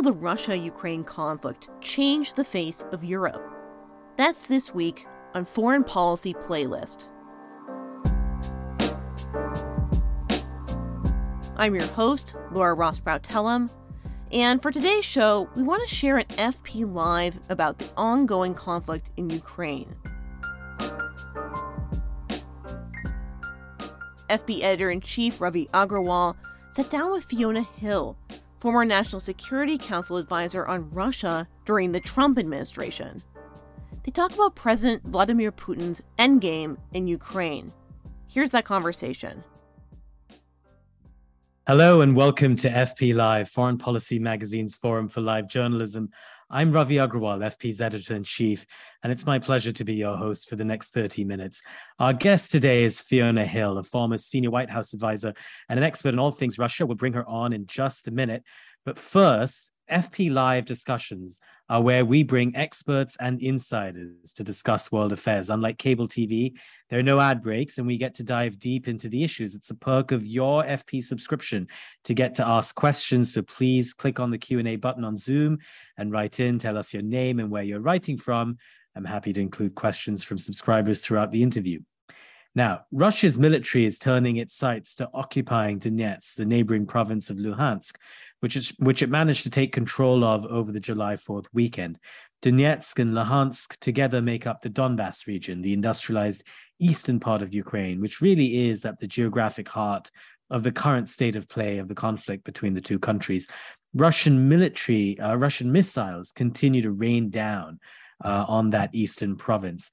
will the Russia Ukraine conflict change the face of Europe? That's this week on Foreign Policy Playlist. I'm your host, Laura Rosbrow Telem, and for today's show, we want to share an FP Live about the ongoing conflict in Ukraine. FP editor in chief Ravi Agrawal sat down with Fiona Hill, former National Security Council advisor on Russia during the Trump administration. They talk about President Vladimir Putin's endgame in Ukraine. Here's that conversation. Hello and welcome to FP Live, Foreign Policy Magazine's Forum for Live Journalism. I'm Ravi Agrawal, FP's editor in chief, and it's my pleasure to be your host for the next 30 minutes. Our guest today is Fiona Hill, a former senior White House advisor and an expert in all things Russia. We'll bring her on in just a minute. But first, FP Live discussions are where we bring experts and insiders to discuss world affairs. Unlike cable TV, there are no ad breaks and we get to dive deep into the issues. It's a perk of your FP subscription to get to ask questions. So please click on the Q&A button on Zoom and write in, tell us your name and where you're writing from. I'm happy to include questions from subscribers throughout the interview. Now, Russia's military is turning its sights to occupying Donetsk, the neighboring province of Luhansk, which, is, which it managed to take control of over the July 4th weekend. Donetsk and Luhansk together make up the Donbass region, the industrialized eastern part of Ukraine, which really is at the geographic heart of the current state of play of the conflict between the two countries. Russian military, uh, Russian missiles continue to rain down uh, on that eastern province.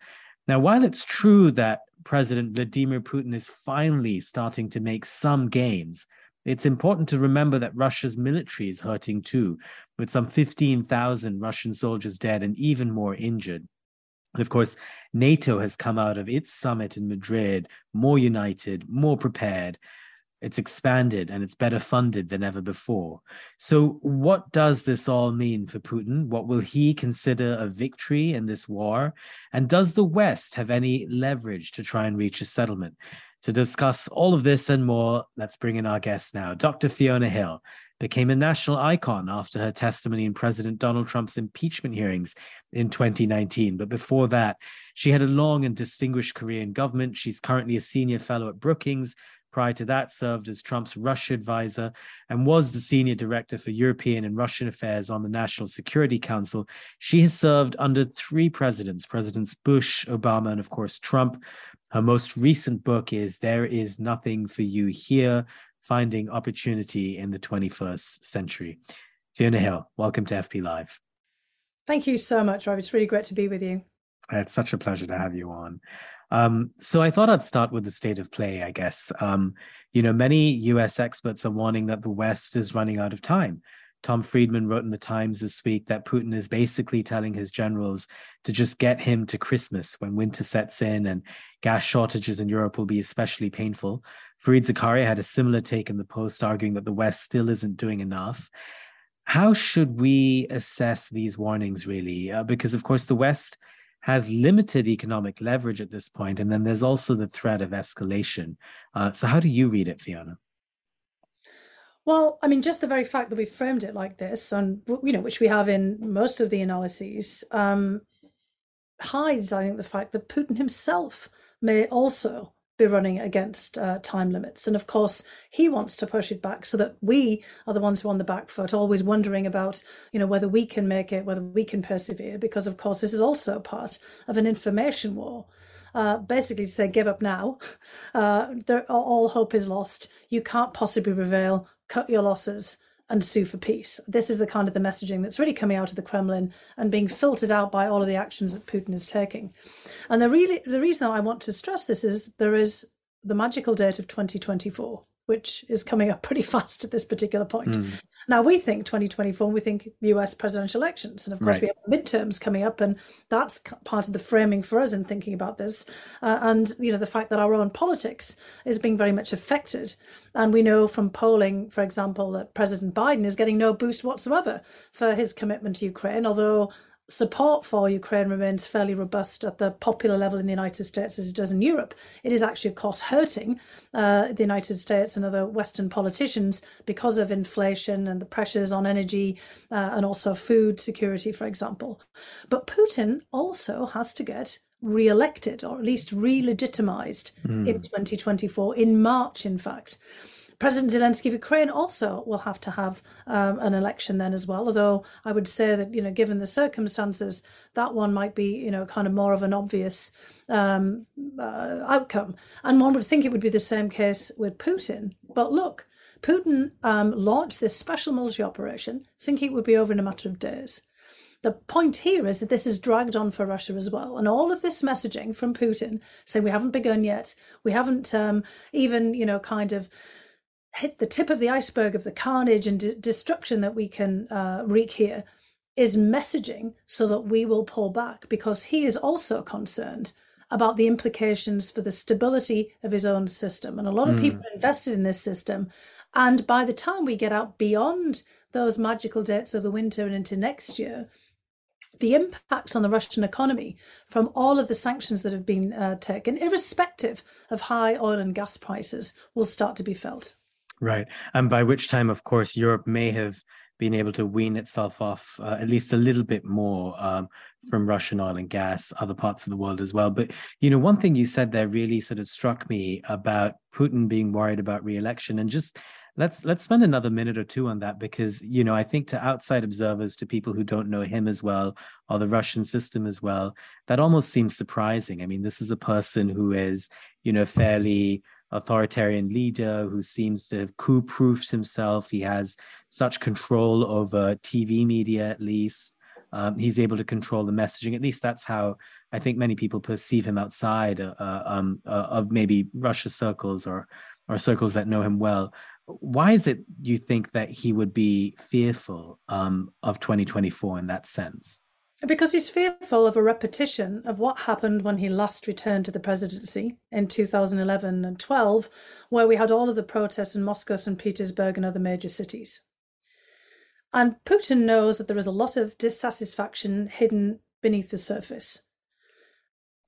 Now, while it's true that President Vladimir Putin is finally starting to make some gains, it's important to remember that Russia's military is hurting too, with some 15,000 Russian soldiers dead and even more injured. And of course, NATO has come out of its summit in Madrid more united, more prepared. It's expanded and it's better funded than ever before. So, what does this all mean for Putin? What will he consider a victory in this war? And does the West have any leverage to try and reach a settlement? To discuss all of this and more, let's bring in our guest now. Dr. Fiona Hill became a national icon after her testimony in President Donald Trump's impeachment hearings in 2019. But before that, she had a long and distinguished career in government. She's currently a senior fellow at Brookings. Prior to that, served as Trump's Russia advisor and was the senior director for European and Russian affairs on the National Security Council. She has served under three presidents Presidents Bush, Obama, and of course Trump. Her most recent book is There Is Nothing for You Here Finding Opportunity in the 21st Century. Fiona Hill, welcome to FP Live. Thank you so much, Rob. It's really great to be with you. It's such a pleasure to have you on. Um, so I thought I'd start with the state of play, I guess. Um, you know, many US experts are warning that the West is running out of time Tom Friedman wrote in the Times this week that Putin is basically telling his generals to just get him to Christmas when winter sets in and gas shortages in Europe will be especially painful. Fareed Zakaria had a similar take in the Post, arguing that the West still isn't doing enough. How should we assess these warnings, really? Uh, because, of course, the West has limited economic leverage at this point, and then there's also the threat of escalation. Uh, so, how do you read it, Fiona? Well, I mean, just the very fact that we've framed it like this, and you know, which we have in most of the analyses, um, hides, I think, the fact that Putin himself may also be running against uh, time limits. And of course, he wants to push it back so that we are the ones who are on the back foot, always wondering about, you know, whether we can make it, whether we can persevere, because of course, this is also part of an information war. Uh, basically, to say, give up now. Uh, all hope is lost. You can't possibly prevail. Cut your losses and sue for peace. This is the kind of the messaging that's really coming out of the Kremlin and being filtered out by all of the actions that Putin is taking. And the really the reason that I want to stress this is there is the magical date of 2024 which is coming up pretty fast at this particular point. Mm. Now we think 2024, we think US presidential elections, and of course right. we have midterms coming up, and that's part of the framing for us in thinking about this. Uh, and you know the fact that our own politics is being very much affected, and we know from polling, for example, that President Biden is getting no boost whatsoever for his commitment to Ukraine, although support for Ukraine remains fairly robust at the popular level in the United States as it does in Europe. It is actually, of course, hurting uh, the United States and other Western politicians because of inflation and the pressures on energy uh, and also food security, for example. But Putin also has to get re-elected or at least re-legitimized mm. in 2024 in March in fact President Zelensky of Ukraine also will have to have um, an election then as well. Although I would say that you know, given the circumstances, that one might be you know kind of more of an obvious um, uh, outcome. And one would think it would be the same case with Putin. But look, Putin um, launched this special military operation, thinking it would be over in a matter of days. The point here is that this is dragged on for Russia as well. And all of this messaging from Putin saying we haven't begun yet, we haven't um, even, you know, kind of hit the tip of the iceberg of the carnage and d- destruction that we can uh, wreak here is messaging so that we will pull back because he is also concerned about the implications for the stability of his own system. And a lot of mm. people are invested in this system. And by the time we get out beyond those magical dates of the winter and into next year, the impacts on the Russian economy from all of the sanctions that have been uh, taken, irrespective of high oil and gas prices, will start to be felt. Right. And by which time, of course, Europe may have been able to wean itself off uh, at least a little bit more um, from Russian oil and gas, other parts of the world as well. But, you know, one thing you said there really sort of struck me about Putin being worried about re-election and just let's let's spend another minute or two on that because you know i think to outside observers to people who don't know him as well or the russian system as well that almost seems surprising i mean this is a person who is you know fairly authoritarian leader who seems to have coup proofed himself. He has such control over TV media, at least. Um, he's able to control the messaging. At least that's how I think many people perceive him outside uh, uh um, uh, of maybe Russia circles or or circles that know him well. Why is it you think that he would be fearful um, of 2024 in that sense? Because he's fearful of a repetition of what happened when he last returned to the presidency in 2011 and 12, where we had all of the protests in Moscow, St. Petersburg, and other major cities. And Putin knows that there is a lot of dissatisfaction hidden beneath the surface.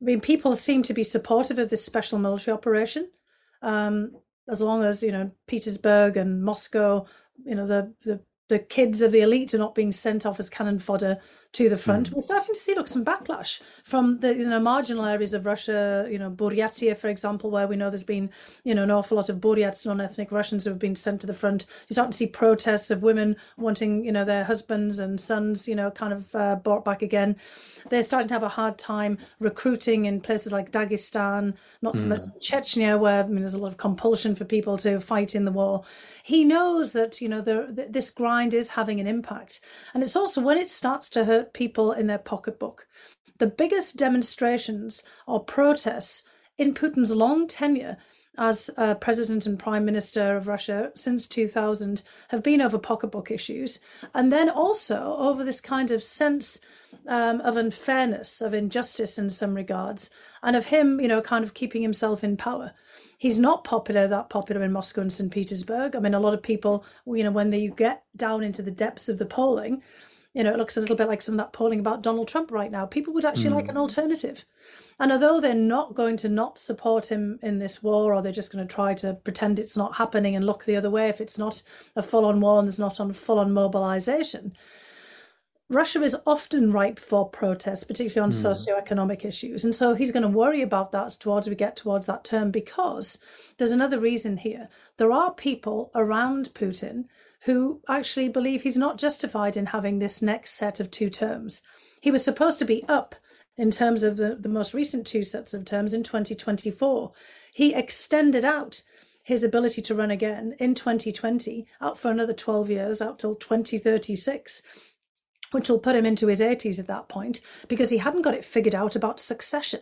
I mean, people seem to be supportive of this special military operation, um, as long as you know Petersburg and Moscow, you know the the the kids of the elite are not being sent off as cannon fodder to the front. Mm. We're starting to see look some backlash from the you know marginal areas of Russia, you know Buryatia, for example, where we know there's been you know an awful lot of Buryats, non-ethnic Russians who have been sent to the front. You're starting to see protests of women wanting you know their husbands and sons you know kind of uh, brought back again. They're starting to have a hard time recruiting in places like Dagestan, not so mm. much Chechnya, where I mean there's a lot of compulsion for people to fight in the war. He knows that you know the, this grind mind is having an impact. And it's also when it starts to hurt people in their pocketbook. The biggest demonstrations or protests in Putin's long tenure as uh, president and prime minister of Russia since 2000 have been over pocketbook issues, and then also over this kind of sense um, of unfairness, of injustice in some regards, and of him, you know, kind of keeping himself in power. He's not popular, that popular in Moscow and St. Petersburg. I mean, a lot of people, you know, when they, you get down into the depths of the polling, you know, it looks a little bit like some of that polling about Donald Trump right now. People would actually mm. like an hmm. alternative. And although they're not going to not support him in this war, or they're just going to try to pretend it's not happening and look the other way if it's not a full on war and there's not on full on mobilization, Russia is often ripe for protests, particularly on mm. socioeconomic issues. And so he's going to worry about that towards we get towards that term because there's another reason here. There are people around Putin who actually believe he's not justified in having this next set of two terms. He was supposed to be up in terms of the, the most recent two sets of terms in 2024. He extended out his ability to run again in 2020 out for another 12 years, out till 2036 which will put him into his 80s at that point because he hadn't got it figured out about succession.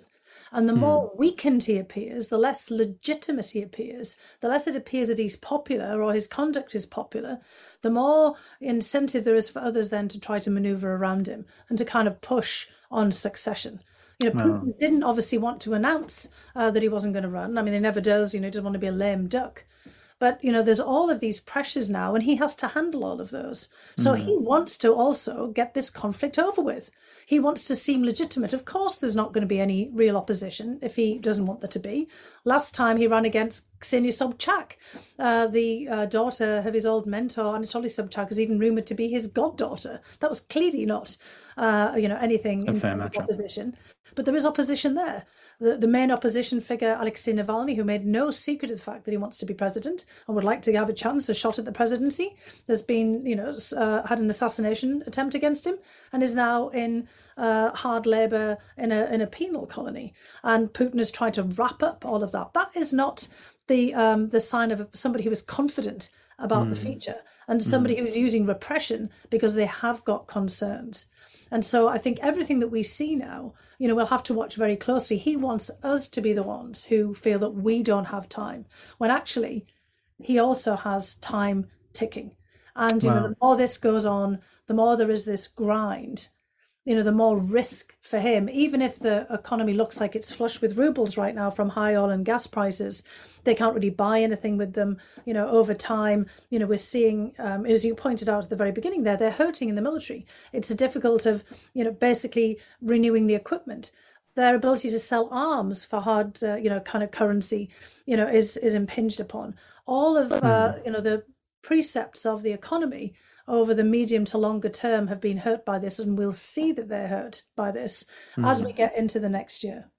And the mm. more weakened he appears, the less legitimate he appears, the less it appears that he's popular or his conduct is popular, the more incentive there is for others then to try to maneuver around him and to kind of push on succession. You know, Putin didn't obviously want to announce uh, that he wasn't going to run. I mean, he never does. You know, he doesn't want to be a lame duck. But you know, there's all of these pressures now, and he has to handle all of those. So mm. he wants to also get this conflict over with. He wants to seem legitimate. Of course, there's not going to be any real opposition if he doesn't want there to be. Last time he ran against Ksenia Sobchak, uh, the uh, daughter of his old mentor Anatoly Sobchak, is even rumored to be his goddaughter. That was clearly not, uh, you know, anything in terms of opposition. But there is opposition there the, the main opposition figure, Alexei Navalny, who made no secret of the fact that he wants to be president and would like to have a chance, a shot at the presidency. There's been, you know, uh, had an assassination attempt against him and is now in uh, hard labour in a, in a penal colony. And Putin has tried to wrap up all of that. That is not the um, the sign of somebody who is confident about mm. the hmm. future and somebody mm. who is using repression because they have got concerns. And so I think everything that we see now, you know, we'll have to watch very closely. He wants us to be the ones who feel that we don't have time, when actually he also has time ticking. And you wow. know, the more this goes on, the more there is this grind you know, the more risk for him. Even if the economy looks like it's flush with rubles right now from high oil and gas prices, they can't really buy anything with them. You know, over time, you know, we're seeing, um, as you pointed out at the very beginning there, they're hurting in the military. It's a difficult of, you know, basically renewing the equipment their ability to sell arms for hard, uh, you know, kind of currency, you know, is is impinged upon. All of, uh, hmm. you know, the precepts of the economy over the medium to longer term have been hurt by this, and we'll see that they're hurt by this mm. as we get into the next year.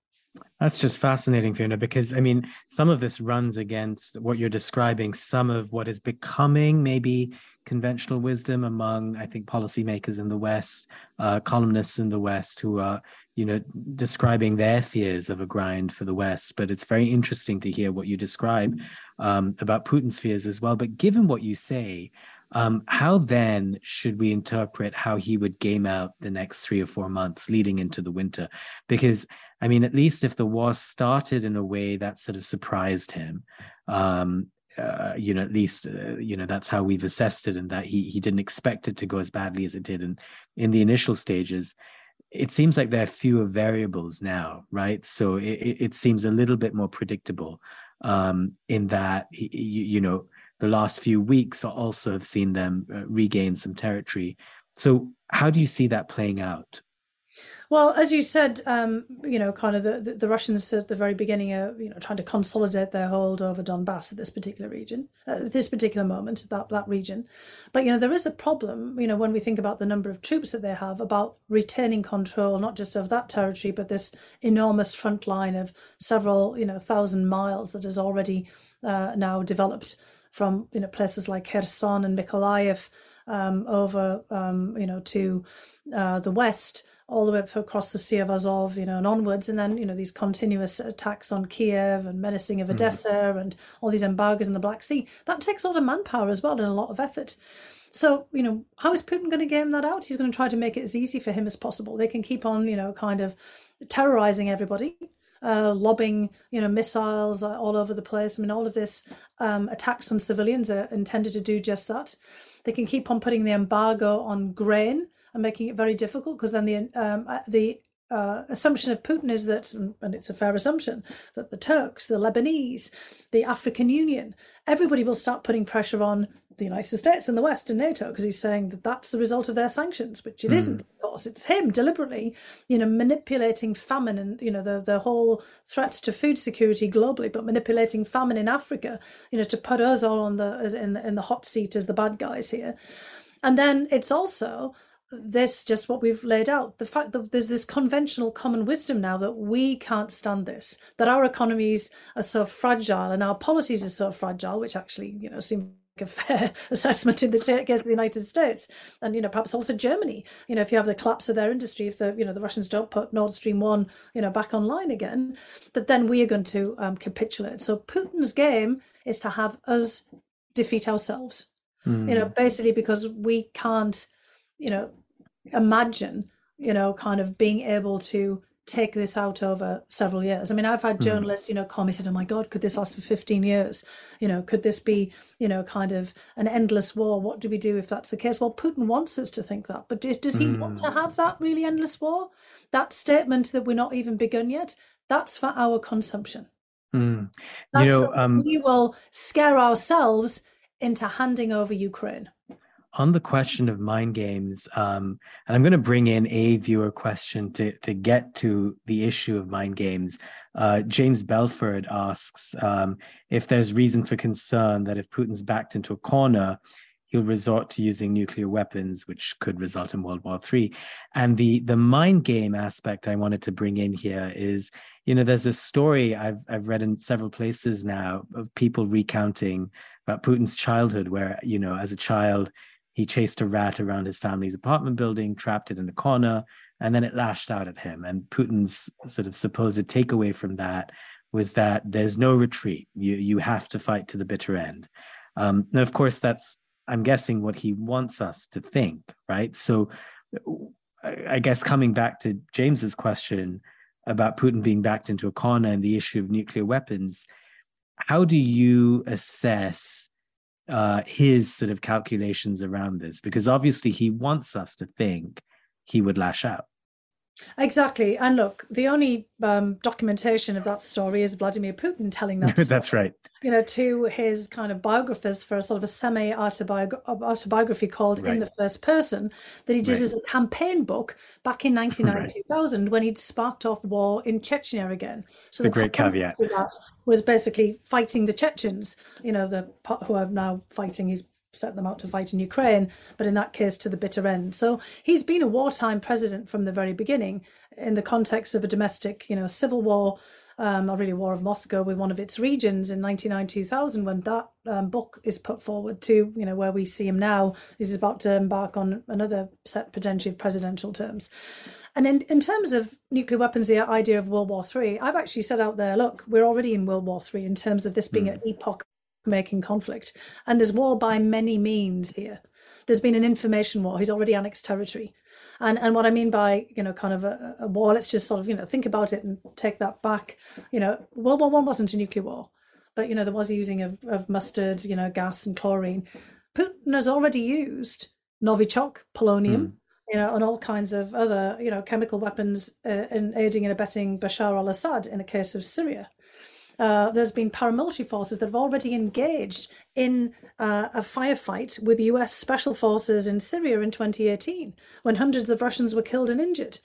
That's just fascinating, Fiona, because I mean, some of this runs against what you're describing, some of what is becoming maybe conventional wisdom among, I think, policymakers in the West, uh, columnists in the West who are, you know, describing their fears of a grind for the West. But it's very interesting to hear what you describe um, about Putin's fears as well. But given what you say, um, how then should we interpret how he would game out the next three or four months leading into the winter? Because, I mean, at least if the war started in a way that sort of surprised him, um, uh, you know, at least uh, you know that's how we've assessed it, and that he he didn't expect it to go as badly as it did in in the initial stages. It seems like there are fewer variables now, right? So it, it seems a little bit more predictable um, in that you, you know the last few weeks also have seen them uh, regain some territory. So, how do you see that playing out? Well, as you said, um, you know, kind of the, the, the, Russians at the very beginning are, you know, trying to consolidate their hold over Donbass at this particular region, at this particular moment, that, that region. But, you know, there is a problem, you know, when we think about the number of troops that they have, about retaining control, not just of that territory, but this enormous front line of several, you know, thousand miles that is already uh, now developed from you know places like Kherson and Mykolaiv um, over um, you know to uh, the west all the way up across the Sea of Azov, you know, and onwards, and then you know these continuous attacks on Kiev and menacing of hmm. Odessa mm. and all these embargoes in the Black Sea. That takes a lot of manpower as well and a lot of effort. So you know, how is Putin going to game that out? He's going to try to make it as easy for him as possible. They can keep on, you know, kind of terrorizing everybody uh, lobbing, you know, missiles uh, all over the place. I mean, all of this um, attacks on civilians are intended to do just that. They can keep on putting the embargo on grain and making it very difficult because then the um, uh, the uh, assumption of Putin is that, and it's a fair assumption, that the Turks, the Lebanese, the African Union, everybody will start putting pressure on the United States and the West and NATO because he's saying that that's the result of their sanctions, which it mm. not Of course, it's him deliberately, you know, manipulating famine and you know the the whole threats to food security globally, but manipulating famine in Africa, you know, to put us all on the as in the, in the hot seat as the bad guys here. And then it's also this just what we've laid out the fact that there's this conventional common wisdom now that we can't stand this that our economies are so fragile and our policies are so fragile which actually you know seem like a fair assessment in the case of the United States. And you know perhaps also Germany. You know if you have the collapse of their industry if the you know the Russians don't put Nord Stream 1 you know back online again that then we are going to um, capitulate. So Putin's game is to have us defeat ourselves. Mm. you know basically because we can't you know imagine you know kind of being able to take this out over several years. I mean, I've had hmm. journalists, you know, call me said, "Oh my God, could this last for 15 years? You know, could this be, you know, kind of an endless war? What do we do if that's the case?" Well, Putin wants us to think that, but does, does he mm. want to hmm. have that really endless war? That statement that we're not even begun yet, that's for our consumption. Mm. You know, um, we will scare ourselves into handing over Ukraine on the question of mind games, um, and I'm going to bring in a viewer question to to get to the issue of mind games. Uh, James Belford asks um, if there's reason for concern that if Putin's backed into a corner, he'll resort to using nuclear weapons, which could result in World War III. And the the mind game aspect I wanted to bring in here is, you know, there's a story I've I've read in several places now of people recounting about Putin's childhood, where you know, as a child he chased a rat around his family's apartment building, trapped it in a corner, and then it lashed out at him. And Putin's sort of supposed takeaway from that was that there's no retreat. You you have to fight to the bitter end. Um, of course, that's I'm guessing what he wants us to think, right? So, I guess coming back to James's question about Putin being backed into a corner and the issue of nuclear weapons, how do you assess uh, his sort of calculations around this because obviously he wants us to think he would lash out. Exactly. And look, the only um, documentation of that story is Vladimir Putin telling that. That's right. You know, to his kind of biographers for a sort of a semi autobiography called right. In the First Person that he did right. as a campaign book back in 1990 right. 2000 when he'd sparked off war in Chechnya again. So the, the great caveat that was basically fighting the Chechens, you know, the who are now fighting his set them out to fight in Ukraine, but in that case to the bitter end. So he's been a wartime president from the very beginning in the context of a domestic, you know, civil war, um, or really war of Moscow with one of its regions in 1999-2000 when that um, book is put forward to, you know, where we see him now. He's about to embark on another set potentially of presidential terms. And in, in terms of nuclear weapons, the idea of World War Three, I've actually said out there, look, we're already in World War Three in terms of this being mm. an epoch making conflict. And there's war by many means here. There's been an information war. He's already annexed territory. And and what I mean by, you know, kind of a, a war, let's just sort of, you know, think about it and take that back. You know, World War One wasn't a nuclear war, but you know, there was a using of, of mustard, you know, gas and chlorine. Putin has already used Novichok, polonium, mm. you know, and all kinds of other, you know, chemical weapons uh, in aiding and abetting Bashar al-Assad in the case of Syria. Uh, there's been paramilitary forces that have already engaged in uh, a firefight with US special forces in Syria in 2018 when hundreds of Russians were killed and injured.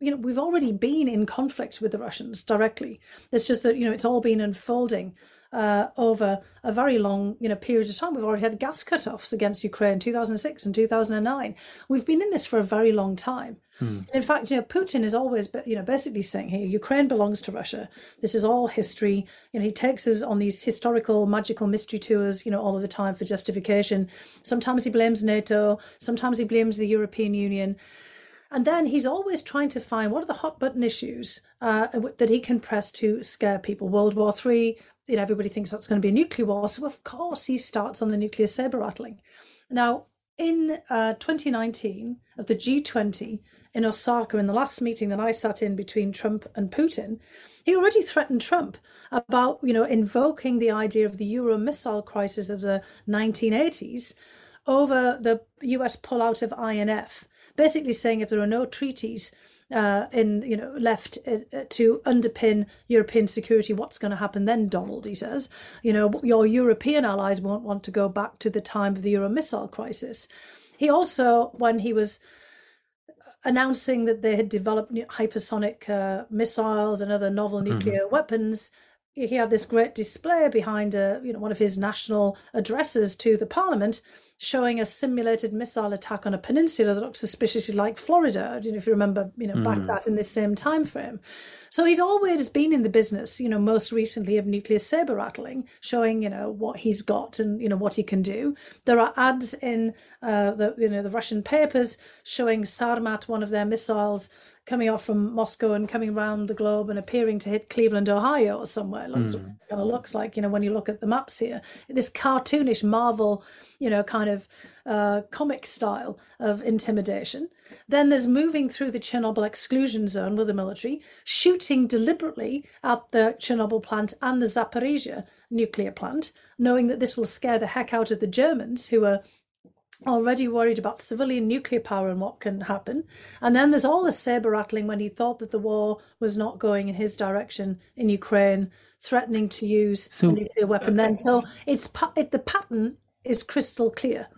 You know, we've already been in conflict with the Russians directly. It's just that, you know, it's all been unfolding uh, over a very long you know period of time. We've already had gas cut-offs against Ukraine, in 2006 and 2009. We've been in this for a very long time. Hmm. In fact, you know, Putin is always, you know, basically saying here, Ukraine belongs to Russia. This is all history. You know, he takes us on these historical, magical mystery tours, you know, all of the time for justification. Sometimes he blames NATO. Sometimes he blames the European Union. And then he's always trying to find what are the hot button issues uh, that he can press to scare people. World War Three, you know, everybody thinks that's going to be a nuclear war. So, of course, he starts on the nuclear saber rattling. Now, in uh, 2019, of the G20 in Osaka, in the last meeting that I sat in between Trump and Putin, he already threatened Trump about, you know, invoking the idea of the Euro missile crisis of the 1980s over the US pullout of INF, basically saying if there are no treaties uh, in you know left uh, uh, to underpin European security. What's going to happen then, Donald? He says, you know, your European allies won't want to go back to the time of the Euro missile crisis. He also, when he was announcing that they had developed hypersonic uh, missiles and other novel mm-hmm. nuclear mm-hmm. weapons, he had this great display behind a, you know one of his national addresses to the parliament showing a simulated missile attack on a peninsula that looks suspiciously like Florida. You know, if you remember, you know, mm. back hmm. that in this same time frame. So he's always been in the business, you know, most recently of nuclear saber rattling, showing, you know, what he's got and, you know, what he can do. There are ads in uh, the, you know, the Russian papers showing Sarmat, one of their missiles, coming off from Moscow and coming around the globe and appearing to hit Cleveland, Ohio or somewhere. That's mm. it kind of looks like, you know, when you look at the maps here. This cartoonish Marvel, you know, kind of uh, comic style of intimidation. Then there's moving through the Chernobyl exclusion zone with the military, shooting deliberately at the Chernobyl plant and the Zaporizhia nuclear plant, knowing that this will scare the heck out of the Germans who are already worried about civilian nuclear power and what can happen. And then there's all the saber rattling when he thought that the war was not going in his direction in Ukraine, threatening to use so, a nuclear weapon. Then, so it's it, the pattern is crystal clear.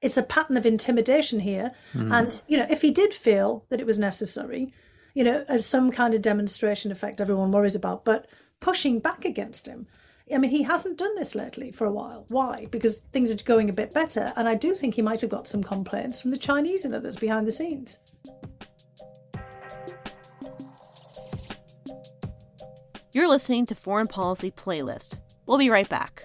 It's a pattern of intimidation here, mm. and you know if he did feel that it was necessary, you know, as some kind of demonstration effect everyone worries about, but pushing back against him I mean, he hasn't done this lately for a while. Why? Because things are going a bit better. And I do think he might have got some complaints from the Chinese and others behind the scenes. You're listening to Foreign Policy Playlist. We'll be right back.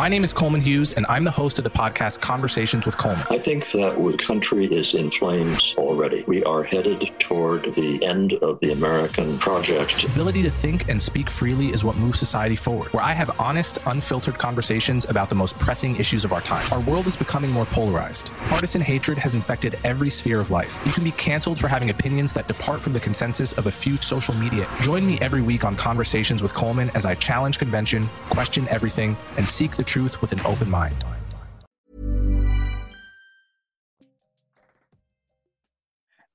My name is Coleman Hughes, and I'm the host of the podcast Conversations with Coleman. I think that the country is in flames already. We are headed toward the end of the American project. The ability to think and speak freely is what moves society forward, where I have honest, unfiltered conversations about the most pressing issues of our time. Our world is becoming more polarized. Partisan hatred has infected every sphere of life. You can be canceled for having opinions that depart from the consensus of a few social media. Join me every week on Conversations with Coleman as I challenge convention, question everything, and seek the truth with an open mind.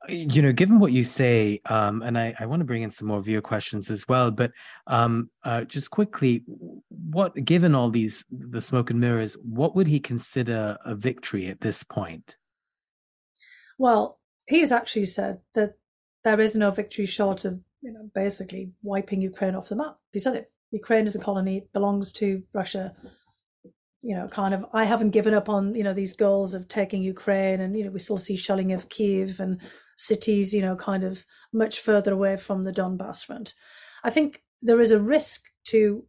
You know, given what you say, um, and I, I want to bring in some more viewer questions as well, but um, uh, just quickly, what, given all these, the smoke and mirrors, what would he consider a victory at this point? Well, he has actually said that there is no victory short of, you know, basically wiping Ukraine off the map. He said it. Ukraine is a colony, belongs to Russia you know, kind of, I haven't given up on, you know, these goals of taking Ukraine and, you know, we still see shelling of Kiev and cities, you know, kind of much further away from the Donbass front. I think there is a risk to,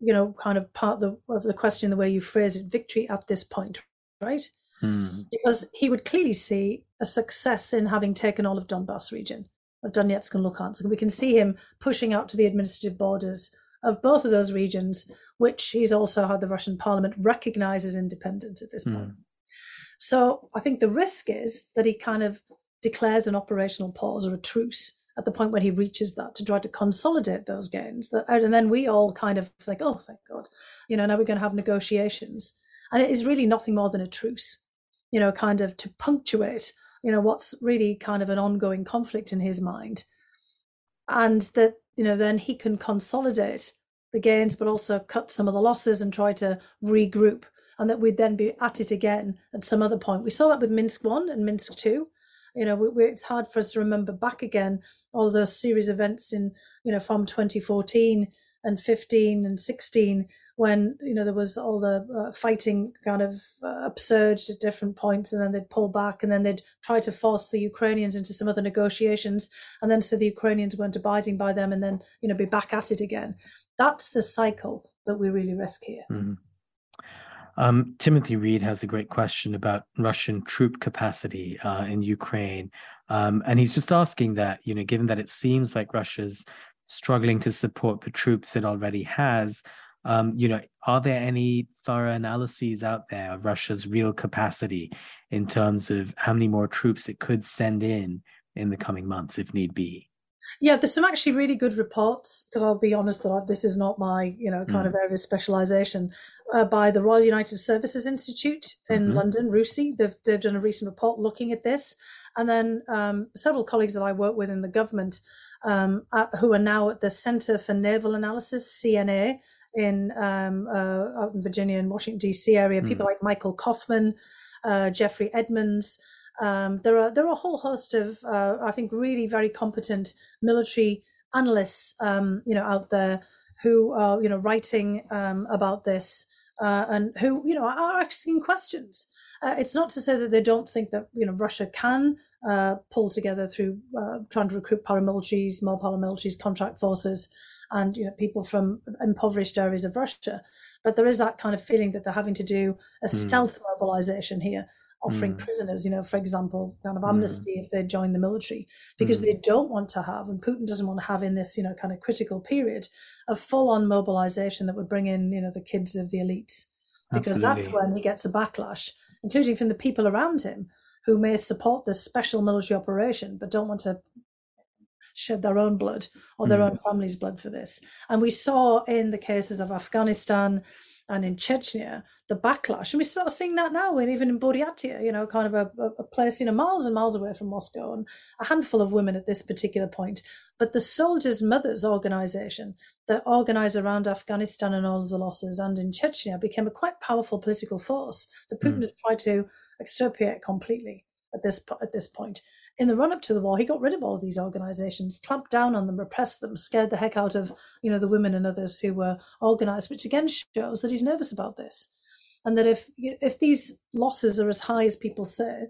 you know, kind of part of the, of the question, the way you phrase it, victory at this point, right? Hmm. Because he would clearly see a success in having taken all of Donbass region, of Donetsk and Luhansk. And we can see him pushing out to the administrative borders of both of those regions, which he's also had the Russian parliament recognize as independent at this point. Mm. So I think the risk is that he kind of declares an operational pause or a truce at the point when he reaches that to try to consolidate those gains. That, and then we all kind of think, oh, thank God, you know, now we're going to have negotiations. And it is really nothing more than a truce, you know, kind of to punctuate, you know, what's really kind of an ongoing conflict in his mind. And that you know, then he can consolidate the gains, but also cut some of the losses and try to regroup. And that we'd then be at it again at some other point. We saw that with Minsk 1 and Minsk 2. You know, we, we, it's hard for us to remember back again all those series events in, you know, from 2014 and 15 and 16 when you know there was all the uh, fighting kind of uh, upsurged at different points and then they'd pull back and then they'd try to force the ukrainians into some other negotiations and then so the ukrainians weren't abiding by them and then you know be back at it again that's the cycle that we really risk here mm-hmm. um, timothy reed has a great question about russian troop capacity uh, in ukraine um, and he's just asking that you know given that it seems like russia's struggling to support the troops it already has um, you know, are there any thorough analyses out there of Russia's real capacity in terms of how many more troops it could send in in the coming months if need be? Yeah, there's some actually really good reports because I'll be honest that this is not my you know kind mm. of area of specialization uh, by the Royal United Services Institute in mm-hmm. London, RUSI. They've they've done a recent report looking at this, and then um, several colleagues that I work with in the government um, who are now at the Center for Naval Analysis (CNA) in um, uh, out in Virginia and Washington D.C. area. Mm. People like Michael Kofman, uh, Jeffrey Edmonds. Um, there are there are a whole host of uh, I think really very competent military analysts, um, you know, out there who are, you know, writing um, about this uh, and who, you know, are asking questions. Uh, it's not to say that they don't think that, you know, Russia can uh, pull together through uh, trying to recruit paramilitaries, more paramilitaries, contract forces, and you know people from impoverished areas of Russia. But there is that kind of feeling that they're having to do a mm. stealth mobilization here, offering mm. prisoners, you know, for example, kind of hmm. amnesty mm. if they join the military, because hmm. they don't want to have, and Putin doesn't want to have in this, you know, kind of critical period, a full-on mobilization that would bring in, you know, the kids of the elites, because Absolutely. that's when he gets a backlash, including from the people around him who may support this special military operation but don't want to shed their own blood or their mm. own family's blood for this. And we saw in the cases of Afghanistan and in Chechnya the backlash, and we start seeing that now, and even in Buryatia, you know, kind of a, a place you know miles and miles away from Moscow, and a handful of women at this particular point. But the Soldiers' Mothers organization that organized around Afghanistan and all of the losses, and in Chechnya, became a quite powerful political force that Putin mm. has tried to extirpate completely at this at this point in the run up to the war, he got rid of all of these organizations, clamped down on them, repressed them, scared the heck out of you know the women and others who were organized, which again shows that he's nervous about this, and that if if these losses are as high as people say,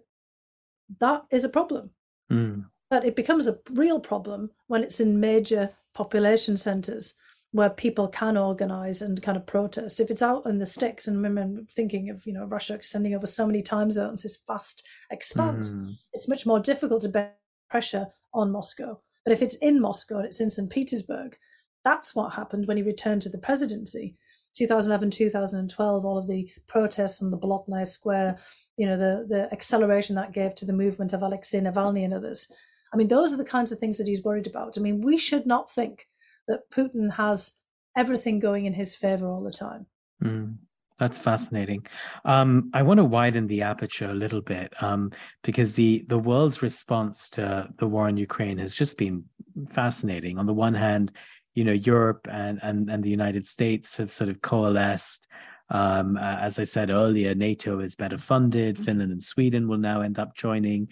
that is a problem. Mm. But it becomes a real problem when it's in major population centers where people can organize and kind of protest. If it's out in the sticks, and remember thinking of you know Russia extending over so many time zones, this vast expanse, mm. it's much more difficult to bear pressure on Moscow. But if it's in Moscow and it's in St. Petersburg, that's what happened when he returned to the presidency. 2011, 2012, all of the protests on the Bolotnaya Square, you know, the, the acceleration that gave to the movement of Alexei Navalny and others. I mean, those are the kinds of things that he's worried about. I mean, we should not think that Putin has everything going in his favor all the time. Mm, that's fascinating. Um, I want to widen the aperture a little bit um, because the the world's response to the war in Ukraine has just been fascinating. On the one hand, you know, Europe and and and the United States have sort of coalesced. Um, as I said earlier, NATO is better funded. Finland and Sweden will now end up joining.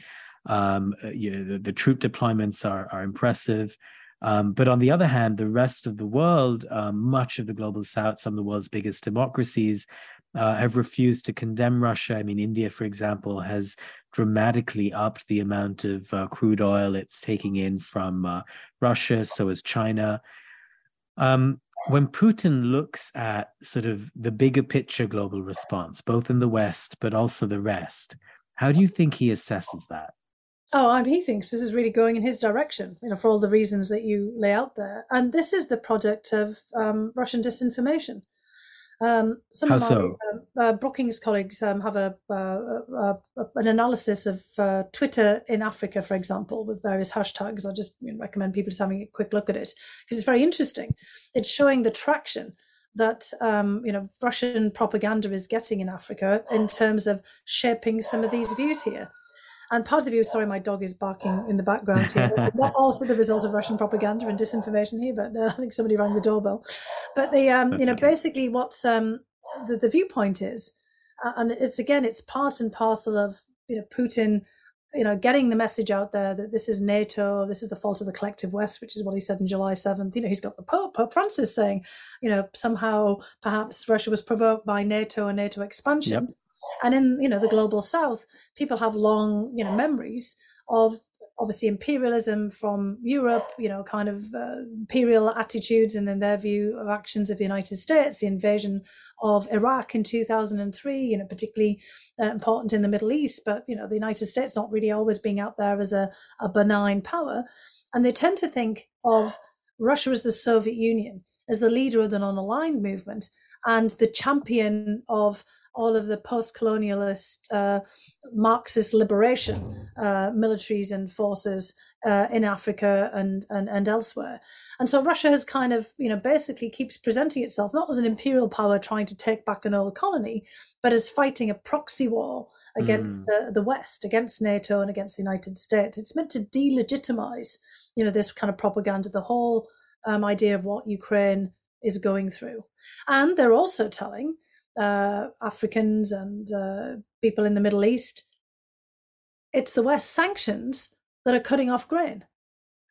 Um, you know, the, the troop deployments are are impressive. Um, but on the other hand, the rest of the world, um, much of the global south, some of the world's biggest democracies, uh, have refused to condemn Russia. I mean, India, for example, has dramatically upped the amount of uh, crude oil it's taking in from uh, Russia. So has China. Um, when Putin looks at sort of the bigger picture global response, both in the West but also the rest, how do you think he assesses that? Oh, I mean, he thinks this is really going in his direction, you know, for all the reasons that you lay out there. And this is the product of um, Russian disinformation. Um, some How of my so? uh, uh, Brookings colleagues um, have a, uh, uh, uh an analysis of uh, Twitter in Africa, for example, with various hashtags. I just recommend people just having a quick look at it because it's very interesting. It's showing the traction that um, you know Russian propaganda is getting in Africa in terms of shaping some of these views here. And part of the view, sorry, my dog is barking in the background here. Not also the result of Russian propaganda and disinformation here, but uh, I think somebody rang the doorbell. But the, um, you know, basically what's um, the, the viewpoint is, uh, and it's again, it's part and parcel of you know Putin, you know, getting the message out there that this is NATO, this is the fault of the collective West, which is what he said in July seventh. You know, he's got the Pope, Pope Francis saying, you know, somehow perhaps Russia was provoked by NATO and NATO expansion. Yep and in you know the global south, people have long you know memories of obviously imperialism from Europe, you know, kind of uh, imperial attitudes and in their view of actions of the United States, the invasion of Iraq in 2003, you know, particularly uh, important in the Middle East, but, you know, the United States not really always being out there as a, a benign power. And they tend to think of Russia as the Soviet Union, as the leader of the non aligned movement and the champion of all of the post-colonialist uh, Marxist liberation uh, militaries and forces uh, in Africa and, and and elsewhere. And so Russia has kind of, you know, basically keeps presenting itself not as an imperial power trying to take back an old colony, but as fighting a proxy war against mm. the, the West, against NATO and against the United States. It's meant to delegitimize, you know, this kind of propaganda, the whole um, idea of what Ukraine is going through. And they're also telling uh, Africans and uh, people in the Middle East. It's the West sanctions that are cutting off grain.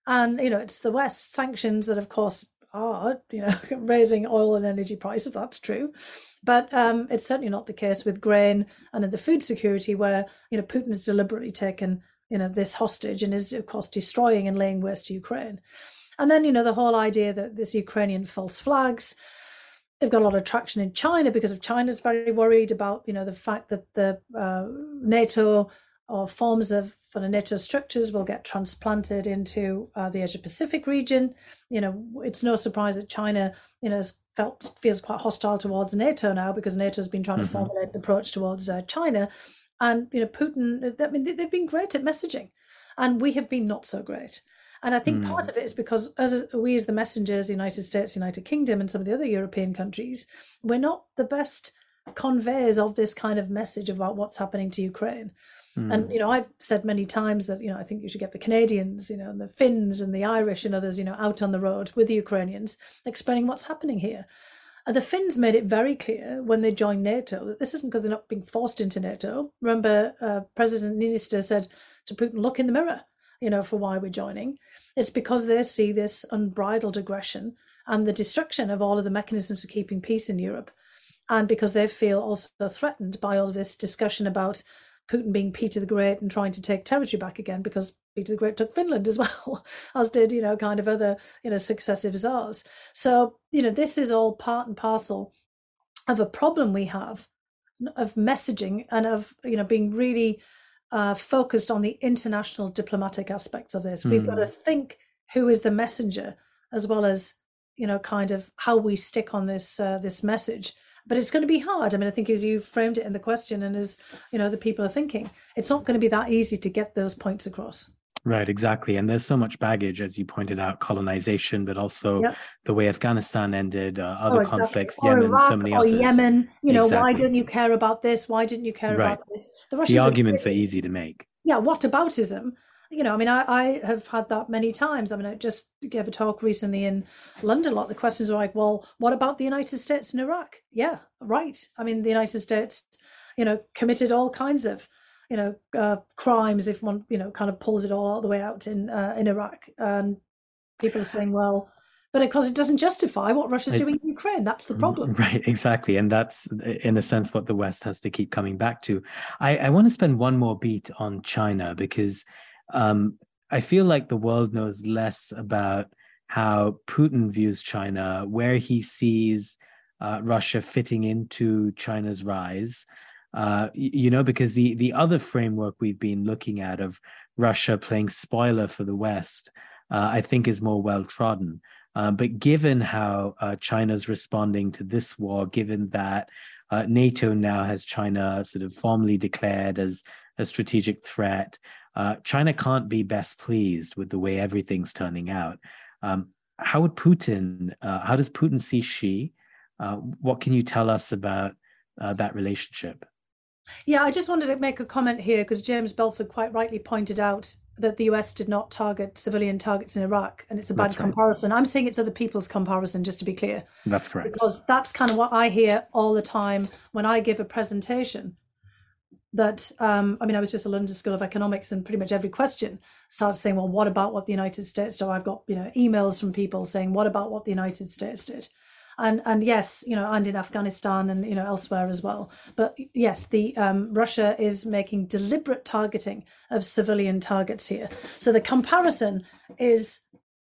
And, you know, it's the West sanctions that, of course, are, you know, raising oil and energy prices. That's true. But um, it's certainly not the case with grain and in the food security, where, you know, Putin has deliberately taken, you know, this hostage and is, of course, destroying and laying waste to Ukraine. And then, you know, the whole idea that this Ukrainian false flags, they've got a lot of traction in China because of China's very worried about, you know, the fact that the uh, NATO or forms of for the NATO structures will get transplanted into uh, the Asia Pacific region. You know, it's no surprise that China, you know, felt feels quite hostile towards NATO now because NATO has been trying mm-hmm. to formulate an approach towards uh, China, and you know, Putin. I mean, they've been great at messaging, and we have been not so great. And I think mm. part of it is because as we, as the messengers, the United States, United Kingdom, and some of the other European countries, we're not the best conveyors of this kind of message about what's happening to Ukraine. Mm. And you know, I've said many times that you know I think you should get the Canadians, you know, and the Finns and the Irish and others, you know, out on the road with the Ukrainians, explaining what's happening here. And the Finns made it very clear when they joined NATO that this isn't because they're not being forced into NATO. Remember, uh, President Niinistö said to Putin, "Look in the mirror," you know, for why we're joining. It's because they see this unbridled aggression and the destruction of all of the mechanisms for keeping peace in Europe, and because they feel also threatened by all of this discussion about Putin being Peter the Great and trying to take territory back again because Peter the Great took Finland as well, as did, you know, kind of other, you know, successive czars. So, you know, this is all part and parcel of a problem we have of messaging and of, you know, being really uh, focused on the international diplomatic aspects of this. Mm. We've got to hmm. think who is the messenger as well as, you know, kind of how we stick on this uh, this message but it's going to be hard. I mean, I think as you framed it in the question, and as you know, the people are thinking, it's not going to be that easy to get those points across. Right, exactly. And there's so much baggage, as you pointed out, colonization, but also yep. the way Afghanistan ended, uh, other oh, exactly. conflicts, or Yemen, Iraq, so many or others. Yemen, you know, exactly. why didn't you care about this? Why didn't you care right. about this? The, Russians the arguments are, are easy to make. Yeah, what aboutism? you know, I mean, I, I have had that many times. I mean, I just gave a talk recently in London. A lot of the questions were like, well, what about the United States and Iraq? Yeah, right. I mean, the United States, you know, committed all kinds of, you know, uh, crimes if one, you know, kind of pulls it all all the way out in uh, in Iraq. And people are saying, well, but of course it doesn't justify what Russia's doing in Ukraine. That's the problem. Right, exactly. And that's in a sense what the West has to keep coming back to. I, I want to spend one more beat on China because um, I feel like the world knows less about how Putin views China, where he sees uh, Russia fitting into China's rise. Uh, you know, because the the other framework we've been looking at of Russia playing spoiler for the West, uh, I think, is more well trodden. Uh, but given how uh, China's responding to this war, given that uh, NATO now has China sort of formally declared as a strategic threat, uh, China can't be best pleased with the way everything's turning out. Um, how would Putin, how does Putin see Xi? What can you tell us about uh, that relationship? Yeah, I just wanted to make a comment here because James Belford quite rightly pointed out that the US did not target civilian targets in Iraq, and it's a bad right. comparison. I'm saying it's other people's comparison, just to be clear. That's correct. Because that's kind of what I hear all the time when I give a presentation that um, I mean, I was just at London School of Economics, and pretty much every question starts saying, "Well, what about what the United States did?" I've got you know emails from people saying, "What about what the United States did?" And and yes, you know, and in Afghanistan and you know elsewhere as well. But yes, the um, Russia is making deliberate targeting of civilian targets here. So the comparison is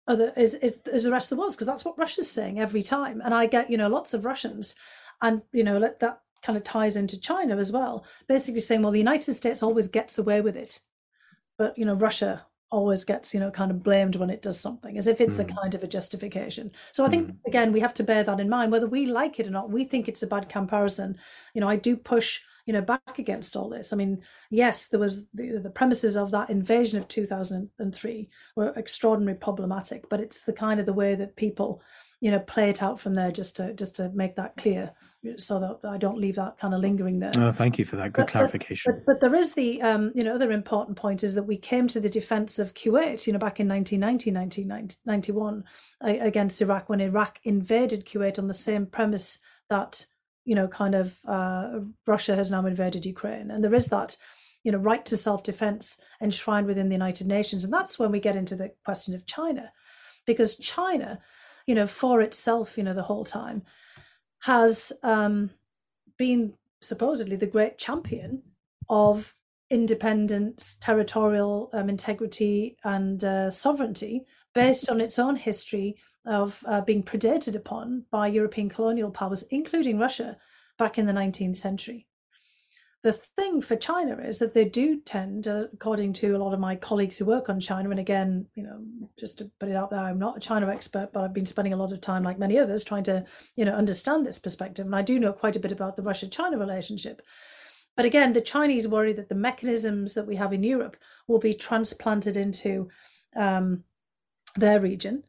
other is is, is the rest of the world because that's what Russia's saying every time. And I get you know lots of Russians, and you know let that kind of ties into China as well, basically saying, well, the United States always gets away with it, but you know, Russia always gets you know kind of blamed when it does something as if it's mm. a kind of a justification so i think mm. again we have to bear that in mind whether we like it or not we think it's a bad comparison you know i do push you know back against all this i mean yes there was the, the premises of that invasion of 2003 were extraordinarily problematic but it's the kind of the way that people you know play it out from there just to just to make that clear so that i don't leave that kind of lingering there. Oh, thank you for that. Good but, clarification. but, but, there is the um, you know other important point is that we came to the defense of kuwait you know back in 1990 1991 against iraq when iraq invaded kuwait on the same premise that you know kind of uh, russia has now invaded ukraine. And there is that you know, right to self-defense enshrined within the United Nations. And that's when we get into the question of China, because China, you know, for itself, you know, the whole time has um, been supposedly the great champion of independence, territorial um, integrity, and uh, sovereignty based on its own history of uh, being predated upon by European colonial powers, including Russia, back in the 19th century. The thing for China is that they do tend, uh, according to a lot of my colleagues who work on China, and again, you know, just to put it out there, I'm not a China expert, but I've been spending a lot of time, like many others, trying to, you know, understand this perspective. And I do know quite a bit about the Russia-China relationship. But again, the Chinese worry that the mechanisms that we have in Europe will be transplanted into um, their region,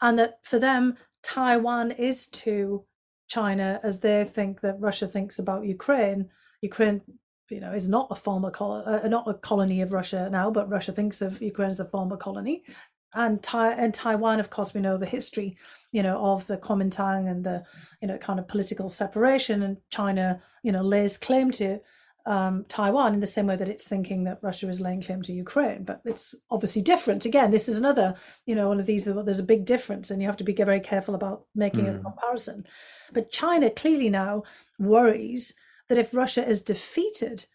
and that for them, Taiwan is to China as they think that Russia thinks about Ukraine Ukraine, you know, is not a former col- uh, not a colony of Russia now, but Russia thinks of Ukraine as a former colony. And, tai- and Taiwan, of course, we know the history, you know, of the Kuomintang and the, you know, kind of political separation. And China, you know, lays claim to um, Taiwan in the same way that it's thinking that Russia is laying claim to Ukraine. But it's obviously different. Again, this is another, you know, one of these. There's a big difference, and you have to be very careful about making mm. a hmm. comparison. But China clearly now worries that if Russia is defeated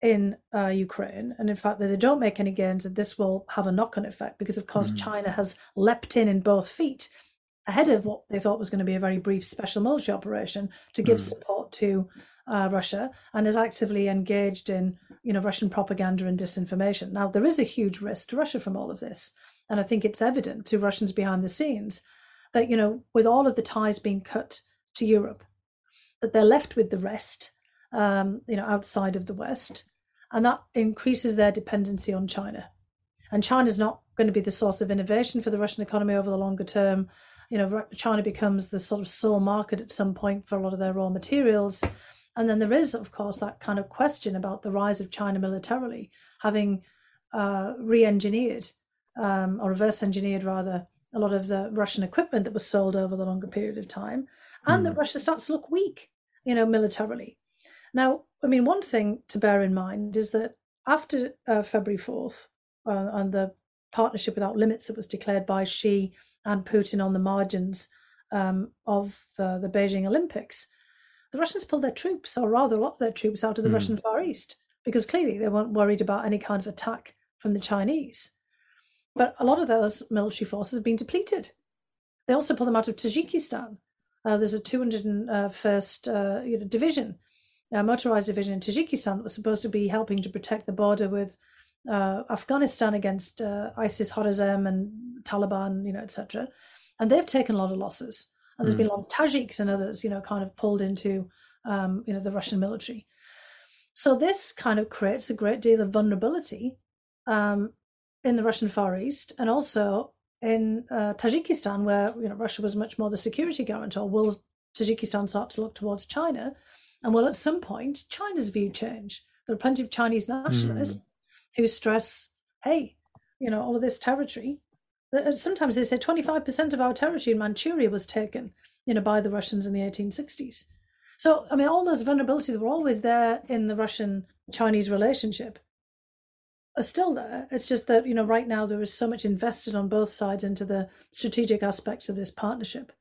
in uh, Ukraine, and in fact that they don't make any gains, that this will have a knock-on effect because, of course, mm. China has leapt in in both feet ahead of what they thought was going to be a very brief special military operation to give mm. support to uh, Russia and is actively engaged in you know Russian propaganda and disinformation. Now there is a huge risk to Russia from all of this, and I think it's evident to Russians behind the scenes that you know with all of the ties being cut to Europe, that they're left with the rest um, you know, outside of the West, and that increases their dependency on China. And China's not going to be the source of innovation for the Russian economy over the longer term. You know, China becomes the sort of sole market at some point for a lot of their raw materials. And then there is, of course, that kind of question about the rise of China militarily, having uh, re engineered um, or reverse engineered rather a lot of the Russian equipment that was sold over the longer period of time, and mm. that Russia starts to look weak, you know, militarily. Now, I mean, one thing to bear in mind is that after uh, February 4th uh, and the partnership without limits that was declared by Xi and Putin on the margins um, of the, the, Beijing Olympics, the Russians pulled their troops, or rather a lot of their troops, out of the mm. Russian Far East because clearly they weren't worried about any kind of attack from the Chinese. But a lot of those military forces have been depleted. They also pulled them out of Tajikistan. Uh, there's a 201st uh, you know, division uh, motorized division in Tajikistan that was supposed to be helping to protect the border with uh, Afghanistan against uh, ISIS, Khorasan, and Taliban, you know, etc. And they've taken a lot of losses. And there's mm. been a lot of Tajiks and others, you know, kind of pulled into, um, you know, the Russian military. So this kind of creates a great deal of vulnerability um, in the Russian Far East and also in uh, Tajikistan, where you know Russia was much more the security guarantor. Will Tajikistan start to look towards China? And well, at some point, China's view change. There are plenty of Chinese nationalists mm. who stress, hey, you know, all of this territory. Uh, sometimes they say 25% of our territory in Manchuria was taken, you know, by the Russians in the 1860s. So, I mean, all those vulnerabilities that were always there in the Russian Chinese relationship are still there. It's just that, you know, right now there is so much invested on both sides into the strategic aspects of this partnership.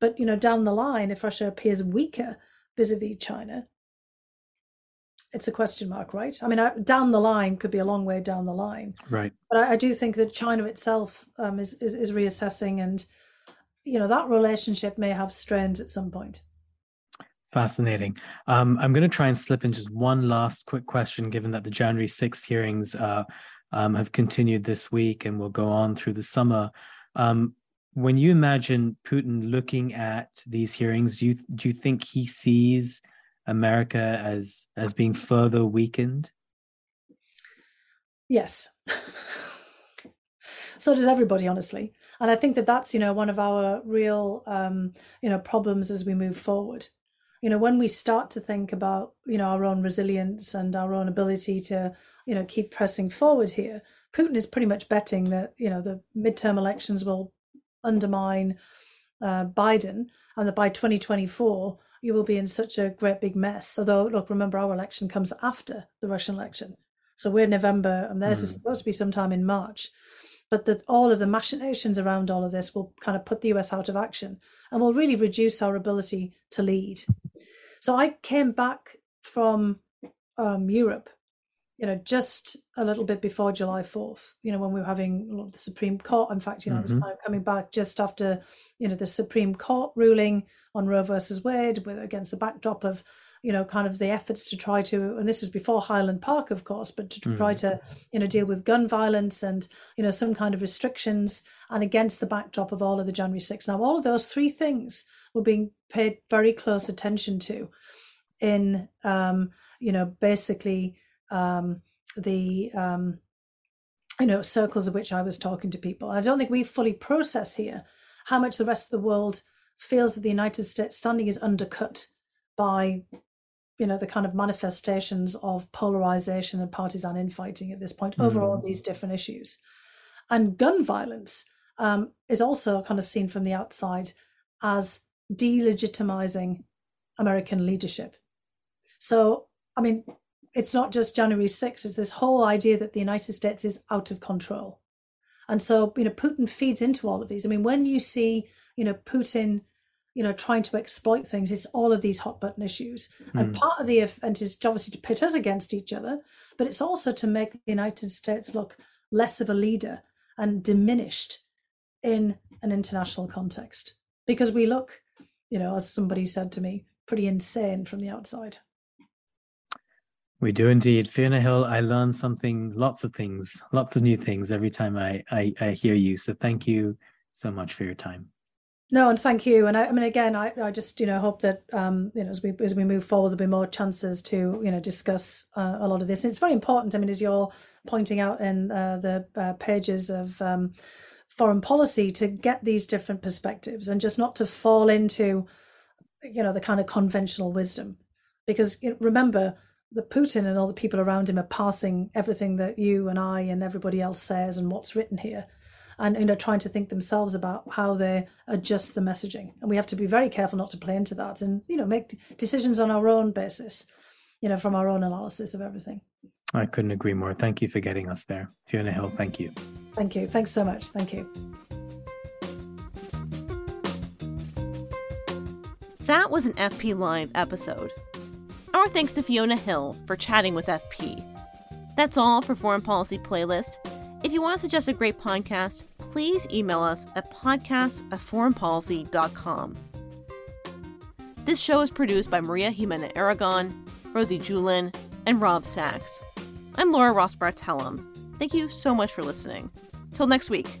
But, you know, down the line, if Russia appears weaker, vis-a-vis China? It's a question mark, right? I mean, I, down the line could be a long way down the line, right? But I, I do think that China itself um, is, is is reassessing, and you know that relationship may have strains at some point. Fascinating. Um, I'm going to try and slip in just one last quick question, given that the January 6th hearings uh, um, have continued this week and will go on through the summer. Um, when you imagine Putin looking at these hearings, do you do you think he sees America as as being further weakened? Yes. so does everybody, honestly. And I think that that's you know one of our real um, you know problems as we move forward. You know, when we start to think about you know our own resilience and our own ability to you know keep pressing forward here, Putin is pretty much betting that you know the midterm elections will undermine uh, Biden, and that by 2024 you will be in such a great big mess. Although, look, remember our election comes after the Russian election, So we're in November, and theirs mm. is hmm. supposed to be sometime in March. But that all of the machinations around all of this will kind of put the US out of action and will really reduce our ability to lead. So I came back from um, Europe, you know, just a little bit before July 4th, you know, when we were having the Supreme Court. In fact, you know, mm-hmm. I was mm-hmm. kind of coming back just after, you know, the Supreme Court ruling on Roe versus Wade with, against the backdrop of, you know, kind of the efforts to try to, and this was before Highland Park, of course, but to mm-hmm. try to, you know, deal with gun violence and, you know, some kind of restrictions and against the backdrop of all of the January 6th. Now, all of those three things were being paid very close attention to in, um, you know, basically um, the um, you know circles of which I was talking to people. I don't think we fully process here how much the rest of the world feels that the United States standing is undercut by you know the kind of manifestations of polarization and partisan infighting at this point mm. over all mm. these different issues and gun violence um, is also kind of seen from the outside as delegitimizing american leadership so i mean it's not just January 6th, it's this whole idea that the United States is out of control. And so, you know, Putin feeds into all of these. I mean, when you see, you know, Putin, you know, trying to exploit things, it's all of these hot button issues. Mm. And hmm. part of the event is obviously to pit us against each other, but it's also to make the United States look less of a leader and diminished in an international context. Because we look, you know, as somebody said to me, pretty insane from the outside. We do indeed. Fiona Hill, I learn something, lots of things, lots of new things every time I, I, I hear you. So thank you so much for your time. No, and thank you. And I, I mean, again, I, I just you know hope that um, you know as we as we move forward, there'll be more chances to you know discuss uh, a lot of this. And it's very important. I mean, as you're pointing out in uh, the uh, pages of um, foreign policy, to get these different perspectives and just not to fall into you know the kind of conventional wisdom, because you know, remember the Putin and all the people around him are passing everything that you and I and everybody else says and what's written here, and you know trying to think themselves about how they adjust the messaging. And we have to be very careful not to play into that, and you know make decisions on our own basis, you know, from our own analysis of everything. I couldn't agree more. Thank you for getting us there, Fiona Hill. Thank you. Thank you. Thanks so much. Thank you. That was an FP Live episode. Our thanks to Fiona Hill for chatting with FP. That's all for Foreign Policy Playlist. If you want to suggest a great podcast, please email us at podcast at foreignpolicy.com. This show is produced by Maria Jimena Aragon, Rosie Julin, and Rob Sachs. I'm Laura Rosbrow-Telem. Thank you so much for listening. Till next week.